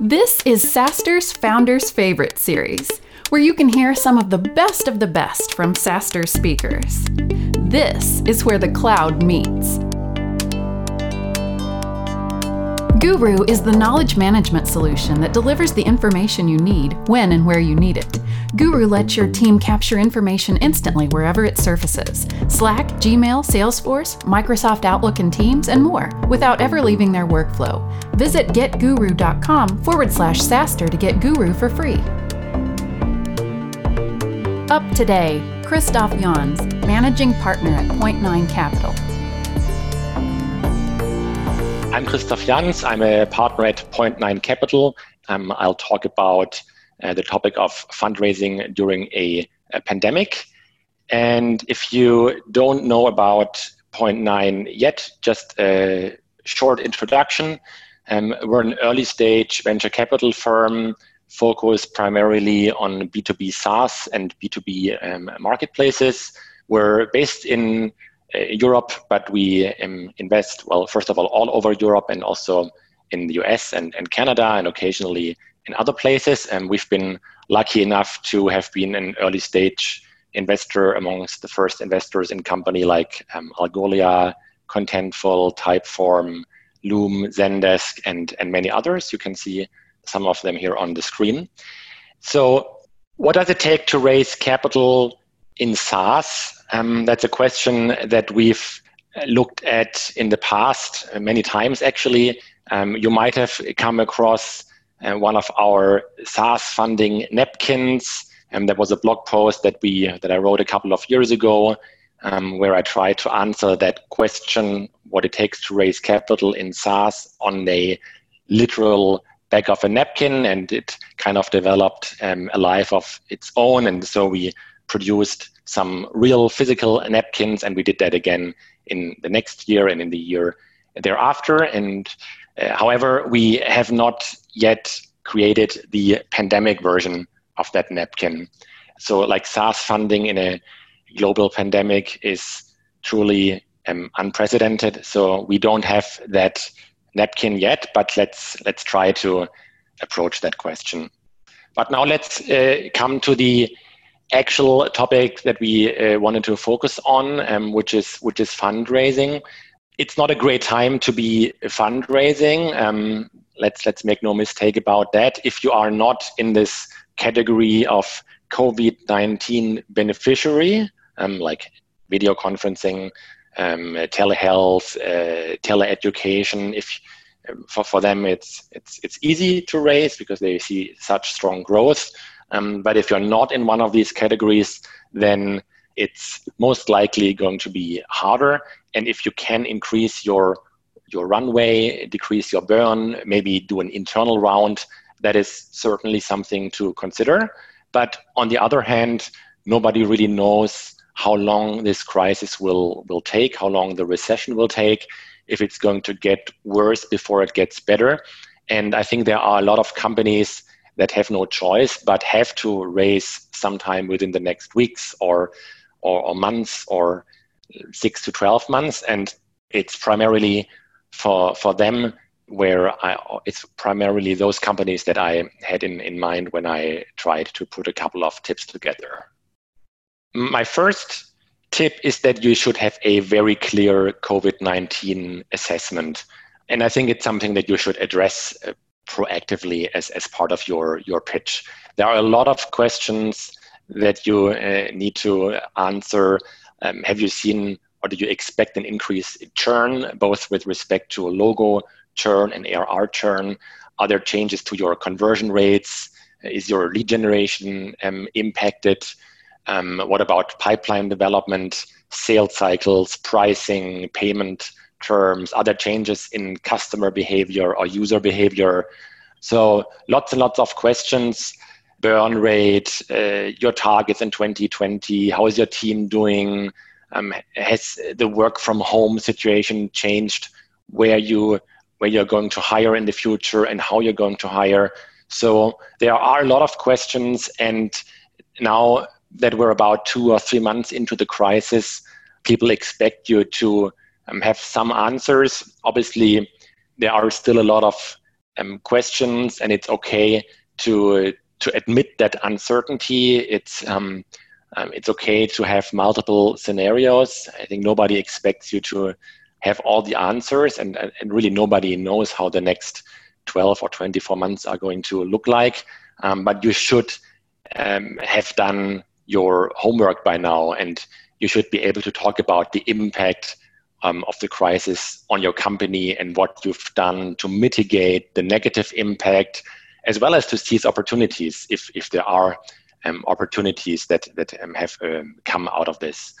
This is SaaStr's Founders Favorite series, where you can hear some of the best of the best from SaaStr speakers. This is where the cloud meets. Guru is the knowledge management solution that delivers the information you need when and where you need it. Guru lets your team capture information instantly wherever it surfaces Slack, Gmail, Salesforce, Microsoft Outlook and Teams, and more without ever leaving their workflow. Visit getguru.com forward slash SaaStr to get Guru for free. Up today, Christoph Janz, Managing Partner at Point Nine Capital. I'm Christoph Janz. I'm a partner at Point Nine Capital. Um, I'll talk about uh, the topic of fundraising during a, a, pandemic. And if you don't know about Point Nine yet, just a short introduction. Um, we're an early stage venture capital firm focused primarily on B2B SaaS and B2B um, marketplaces. We're based in uh, Europe, but we um, invest, well, first of all, all over Europe and also in the US and, and Canada and occasionally in other places. And we've been lucky enough to have been an early stage investor amongst the first investors in company like um, Algolia, Contentful, Typeform, Loom, Zendesk, and, and many others. You can see some of them here on the screen. So what does it take to raise capital in SaaS? Um, that's a question that we've looked at in the past many times, actually. Um, you might have come across uh, one of our SaaS funding napkins. And um, there was a blog post that we that I wrote a couple of years ago, um, where I tried to answer that question: what it takes to raise capital in SaaS on a literal back of a napkin, and it kind of developed um, a life of its own. And so we produced some real physical napkins, and we did that again in the next year and in the year thereafter. And uh, however, we have not yet created the pandemic version of that napkin. So, like SaaS funding in a global pandemic is truly um, unprecedented. So we don't have that napkin yet, but let's let's try to approach that question. But now let's uh, come to the actual topic that we uh, wanted to focus on, um, which is which is fundraising. It's not a great time to be fundraising. Um, let's let's make no mistake about that. If you are not in this category of COVID nineteen beneficiary, um, like video conferencing, um, telehealth, uh, teleeducation, if for, for them it's it's it's easy to raise because they see such strong growth um, but if you're not in one of these categories, then it's most likely going to be harder. And if you can increase your your runway, decrease your burn, maybe do an internal round, that is certainly something to consider. But on the other hand, nobody really knows how long this crisis will, will take, how long the recession will take, if it's going to get worse before it gets better. And I think there are a lot of companies that have no choice but have to raise sometime within the next weeks or, or, or months or six to 12 months. And it's primarily for, for them where I, it's primarily those companies that I had in, in mind when I tried to put a couple of tips together. My first tip is that you should have a very clear COVID 19 assessment. And I think it's something that you should address uh, proactively as, as part of your, your pitch. There are a lot of questions that you uh, need to answer. Um, have you seen or do you expect an increase in churn, both with respect to logo churn and ARR churn? Are there changes to your conversion rates? Is your lead generation um, impacted? Um, what about pipeline development, sales cycles, pricing, payment terms, other changes in customer behavior or user behavior. So lots and lots of questions. Burn rate, uh, your targets in 2020, how is your team doing? Um, has the work from home situation changed where you where you're going to hire in the future and how you're going to hire? So there are a lot of questions and now that we're about two or three months into the crisis, people expect you to um, have some answers. Obviously, there are still a lot of um, questions, and it's okay to to admit that uncertainty. It's um, um, it's okay to have multiple scenarios. I think nobody expects you to have all the answers, and, and really nobody knows how the next 12 or 24 months are going to look like. Um, but you should um, have done your homework by now, and you should be able to talk about the impact um, of the crisis on your company and what you've done to mitigate the negative impact, as well as to seize opportunities if, if there are um, opportunities that, that um, have um, come out of this.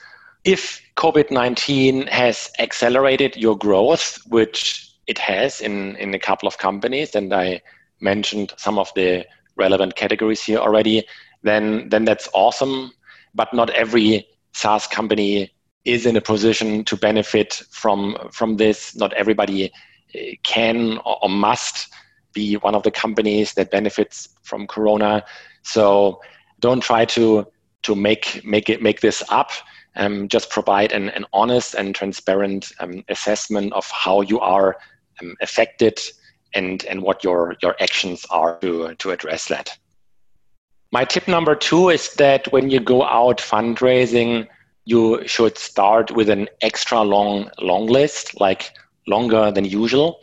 If COVID 19 has accelerated your growth, which it has in, in a couple of companies, and I mentioned some of the relevant categories here already, then, then that's awesome. But not every SaaS company is in a position to benefit from from this. Not everybody uh, can or must be one of the companies that benefits from Corona. So don't try to to make make it make this up. Um, just provide an, an honest and transparent um, assessment of how you are um, affected and and what your your actions are to to address that. My tip number two is that when you go out fundraising, you should start with an extra long long list, like longer than usual.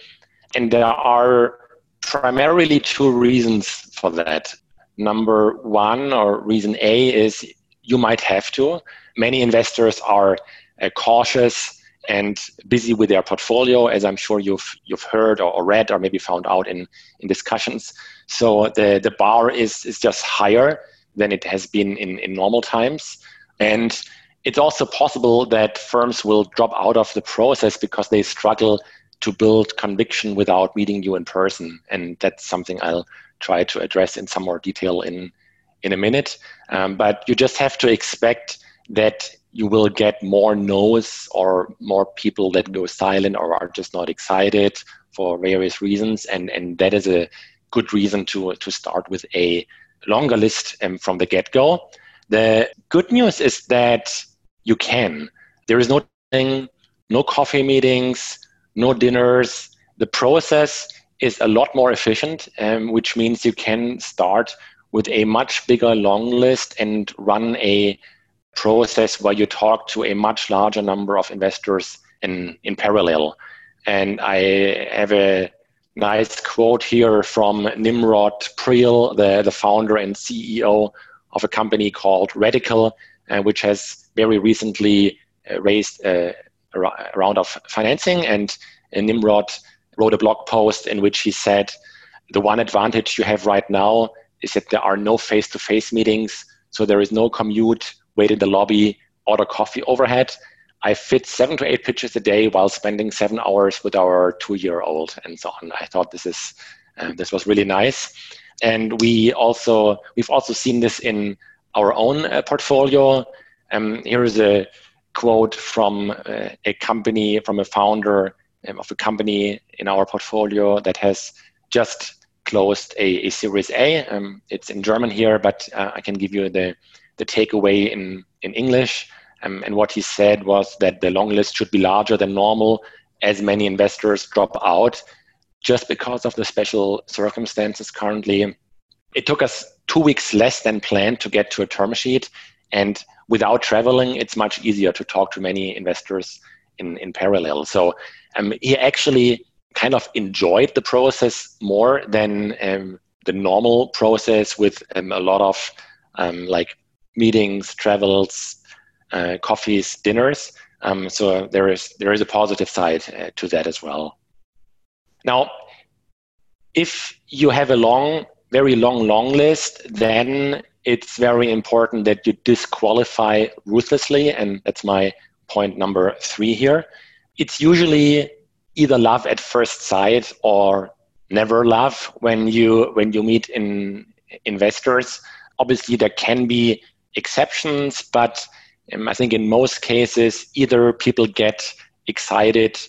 And there are primarily two reasons for that. Number one, or reason A, is you might have to. Many investors are uh, cautious and busy with their portfolio, as I'm sure you've you've heard or, or, read or maybe found out in, in discussions. So the, the bar is, is just higher than it has been in, in normal times. And it's also possible that firms will drop out of the process because they struggle to build conviction without meeting you in person. And that's something I'll try to address in some more detail in, in a minute. Um, but you just have to expect that you will get more no's or more people that go silent or are just not excited for various reasons. And, and that is a good reason to, to start with a longer list um, from the get go. The good news is that you can. There is no no coffee meetings, no dinners. The process is a lot more efficient, um, which means you can start with a much bigger long list and run a process where you talk to a much larger number of investors in, in parallel. And I have a nice quote here from Nimrod Priel, the, the founder and CEO of a company called Radical, uh, which has very recently uh, raised a, a, round of financing. And Nimrod wrote a blog post in which he said, the one advantage you have right now is that there are no face-to-face meetings, so there is no commute, wait in the lobby, order coffee overhead. I fit seven to eight pitches a day while spending seven hours with our two-year-old and so on. I thought this is uh, this was really nice, and we also we've also seen this in our own uh, portfolio. Um, here is a quote from uh, a company, from a founder um, of a company in our portfolio that has just closed a, a Series A. Um, it's in German here, but uh, I can give you the, the takeaway in, in English. Um, and what he said was that the long list should be larger than normal as many investors drop out just because of the special circumstances currently. It took us two weeks less than planned to get to a term sheet. And without traveling, it's much easier to talk to many investors in, in parallel. So um, he actually kind of enjoyed the process more than um, the normal process with um, a lot of um, like meetings, travels, uh, coffees, dinners. Um, so there is there is a positive side uh, to that as well. Now, if you have a long very long, long list, then it's very important that you disqualify ruthlessly. And that's my point number three here. It's usually either love at first sight or never love when you when you meet in investors. Obviously, there can be exceptions, but um, I think in most cases, either people get excited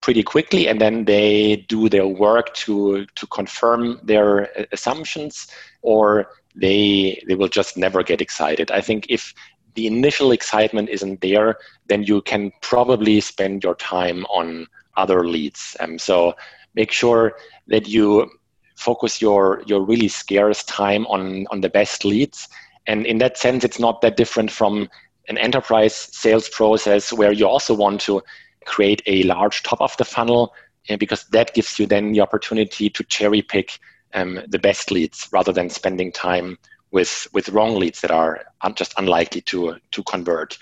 pretty quickly and then they do their work to to confirm their assumptions or they they will just never get excited i think if the initial excitement isn't there then you can probably spend your time on other leads um, so make sure that you focus your your really scarce time on on the best leads. And in that sense, it's not that different from an enterprise sales process where you also want to create a large top of the funnel and because that gives you then the opportunity to cherry pick um, the best leads rather than spending time with with wrong leads that are just unlikely to to convert.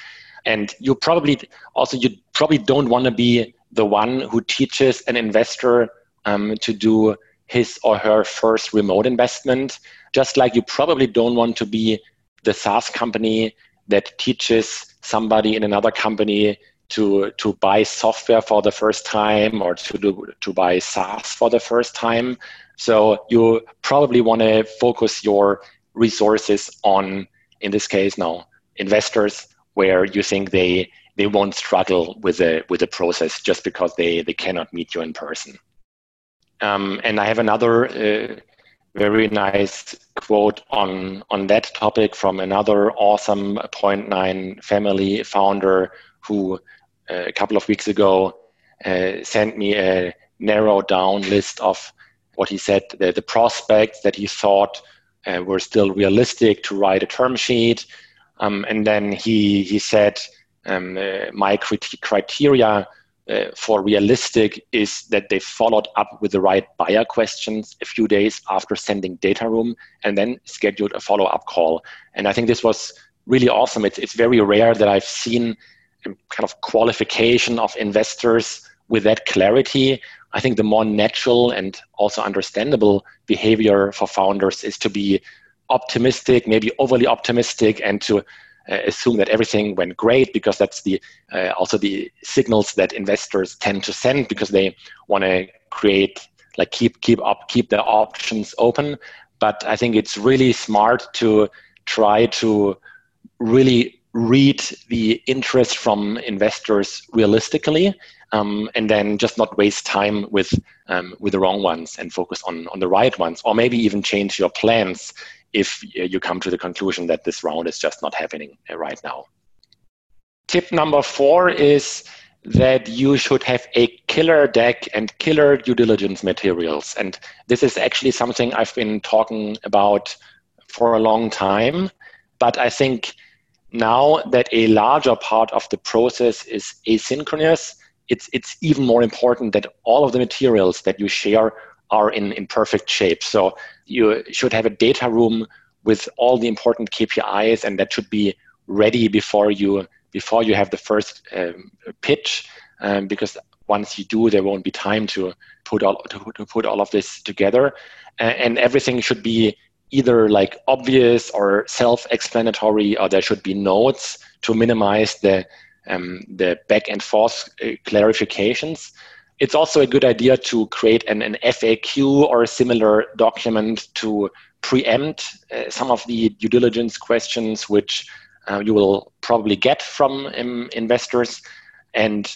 And you probably also you probably don't want to be the one who teaches an investor um, to do his or her first remote investment just like you probably don't want to be the SaaS company that teaches somebody in another company to to buy software for the first time or to do to buy SaaS for the first time. So you probably want to focus your resources on, in this case now, investors where you think they they won't struggle with the with the process just because they they cannot meet you in person. Um, and I have another uh, very nice quote on on that topic from another awesome Point Nine family founder who a couple of weeks ago uh, sent me a narrowed down list of what he said the, the prospects that he thought uh, were still realistic to write a term sheet. Um, and then he he said um, uh, my criteria uh, for realistic is that they followed up with the right buyer questions a few days after sending data room and then scheduled a follow up call. And I think this was really awesome. It's, it's very rare that I've seen kind of qualification of investors with that clarity. I think the more natural and also understandable behavior for founders is to be optimistic, maybe overly optimistic, and to uh, assume that everything went great because that's the uh, also the signals that investors tend to send because they want to create like keep keep up keep their options open. But I think it's really smart to try to really read the interest from investors realistically um, and then just not waste time with um, with the wrong ones and focus on on the right ones or maybe even change your plans if you come to the conclusion that this round is just not happening uh, right now. Tip number four is that you should have a killer deck and killer due diligence materials. And this is actually something i've been talking about for a long time but i think now that a larger part of the process is asynchronous, it's, it's even more important that all of the materials that you share are in, in perfect shape. So you should have a data room with all the important KPIs, and that should be ready before you before you have the first um, pitch, um, because once you do, there won't be time to put all to, to put all of this together, uh, and everything should be either like obvious or self-explanatory, or there should be notes to minimize the um, the back and forth uh, clarifications. It's also a good idea to create an, an FAQ or a similar document to preempt uh, some of the due diligence questions which uh, you will probably get from um, investors. And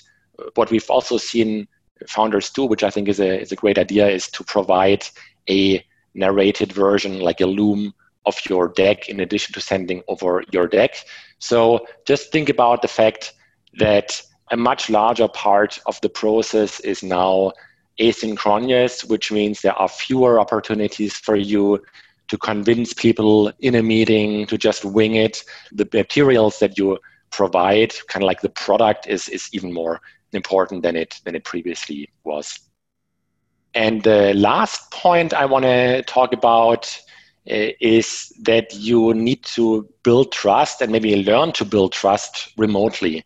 what we've also seen founders do, which I think is a, is a great idea, is to provide a narrated version, like a loom of your deck, in addition to sending over your deck. So just think about the fact that a much larger part of the process is now asynchronous, which means there are fewer opportunities for you to convince people in a meeting to just wing it. The materials that you provide, kind of like the product, is, is even more important than it than it previously was. And the last point I want to talk about uh, is that you need to build trust and maybe learn to build trust remotely.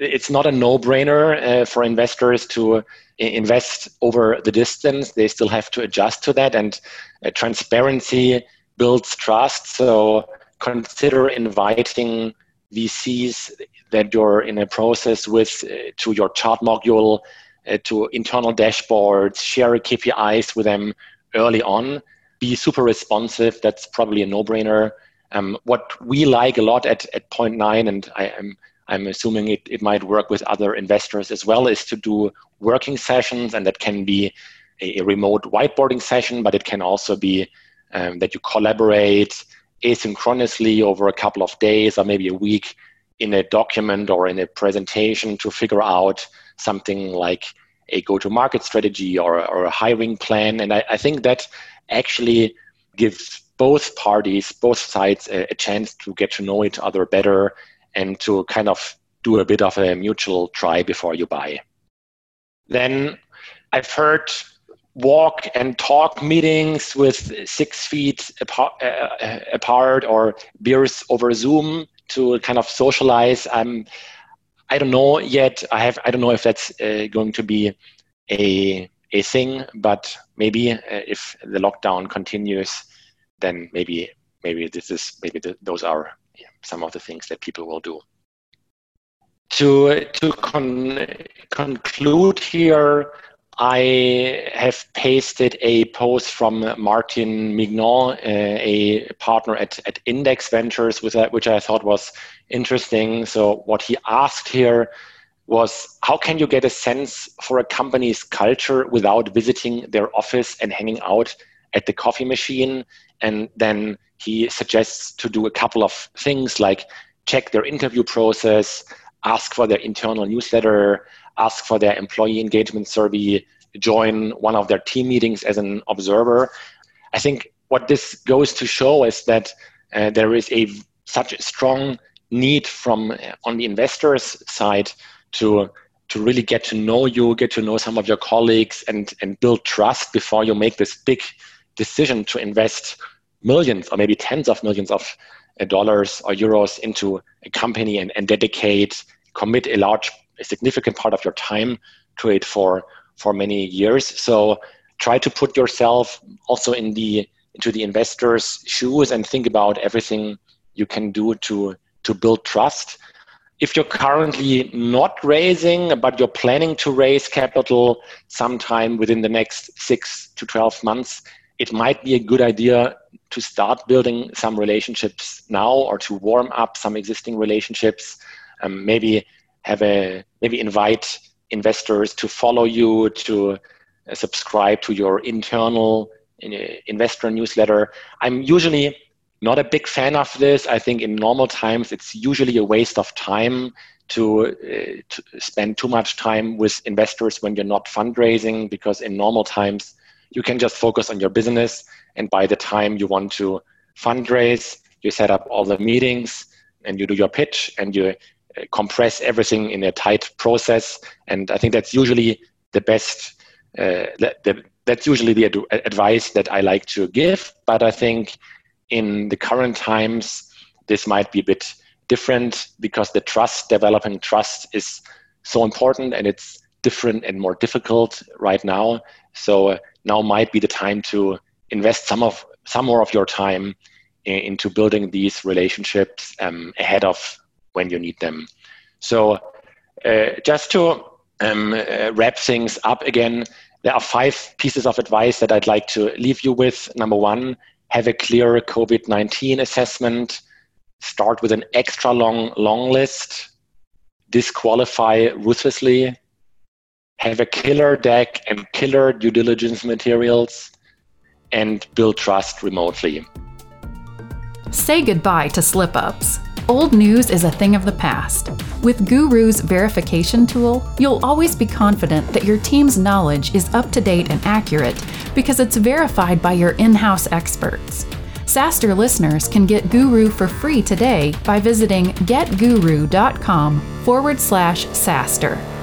It's not a no brainer uh, for investors to invest over the distance. They still have to adjust to that, and uh, transparency builds trust. So consider inviting VCs that you're in a process with uh, to your ChartMogul uh, to internal dashboards, share KPIs with them early on, be super responsive. That's probably a no-brainer. Um, what we like a lot at, at Point Nine, and I am I'm assuming it, it might work with other investors as well, is to do working sessions, and that can be a, a remote whiteboarding session, but it can also be um, that you collaborate asynchronously over a couple of days or maybe a week in a document or in a presentation to figure out something like a go-to-market strategy or, or a hiring plan. And I, I, think that actually gives both parties, both sides, a, a chance to get to know each other better and to kind of do a bit of a mutual try before you buy. Then I've heard walk and talk meetings with six feet apart, uh, apart or beers over Zoom to kind of socialize. I'm, I don't know yet. I have. I don't know if that's uh, going to be a a thing, but maybe uh, if the lockdown continues, then maybe maybe this is maybe the, those are some of the things that people will do. To to con- conclude here, I have pasted a post from Martin Mignot, uh, a partner at, at Index Ventures, that, which I thought was interesting. So, what he asked here was how can you get a sense for a company's culture without visiting their office and hanging out at the coffee machine? And then he suggests to do a couple of things like check their interview process, ask for their internal newsletter, ask for their employee engagement survey, join one of their team meetings as an observer. I think what this goes to show is that uh, there is a such a strong need from uh, on the investors side to to really get to know you, get to know some of your colleagues, and and build trust before you make this big decision to invest millions or maybe tens of millions of uh, dollars or euros into a company and, and dedicate, commit a large, a significant part of your time to it for for many years. So try to put yourself also in the into the investor's shoes and think about everything you can do to to build trust if you're currently not raising, but you're planning to raise capital sometime within the next six to 12 months, it might be a good idea to start building some relationships now or to warm up some existing relationships. Um, maybe have a maybe invite investors to follow you to uh, subscribe to your internal uh, investor newsletter. I'm usually not a big fan of this. I think in normal times it's usually a waste of time to, uh, to, spend too much time with investors when you're not fundraising because in normal times you can just focus on your business and by the time you want to fundraise you set up all the meetings and you do your pitch and you compress everything in a tight process and i think that's usually the best uh, the, that's usually the ad- advice that i like to give but i think in the current times, this might be a bit different because the trust, developing trust, is so important and it's different and more difficult right now. So uh, now might be the time to invest some of some more of your time in, into building these relationships um, ahead of when you need them. So uh, just to um, uh, wrap things up again, there are five pieces of advice that I'd like to leave you with. Number one, have a clear COVID 19 assessment, start with an extra long, long list, disqualify ruthlessly, have a killer deck and killer due diligence materials, and build trust remotely. Say goodbye to slip ups. Old news is a thing of the past. With Guru's verification tool, you'll always be confident that your team's knowledge is up to date and accurate because it's verified by your in house experts. SaaStr listeners can get Guru for free today by visiting getguru.com forward slash SaaStr.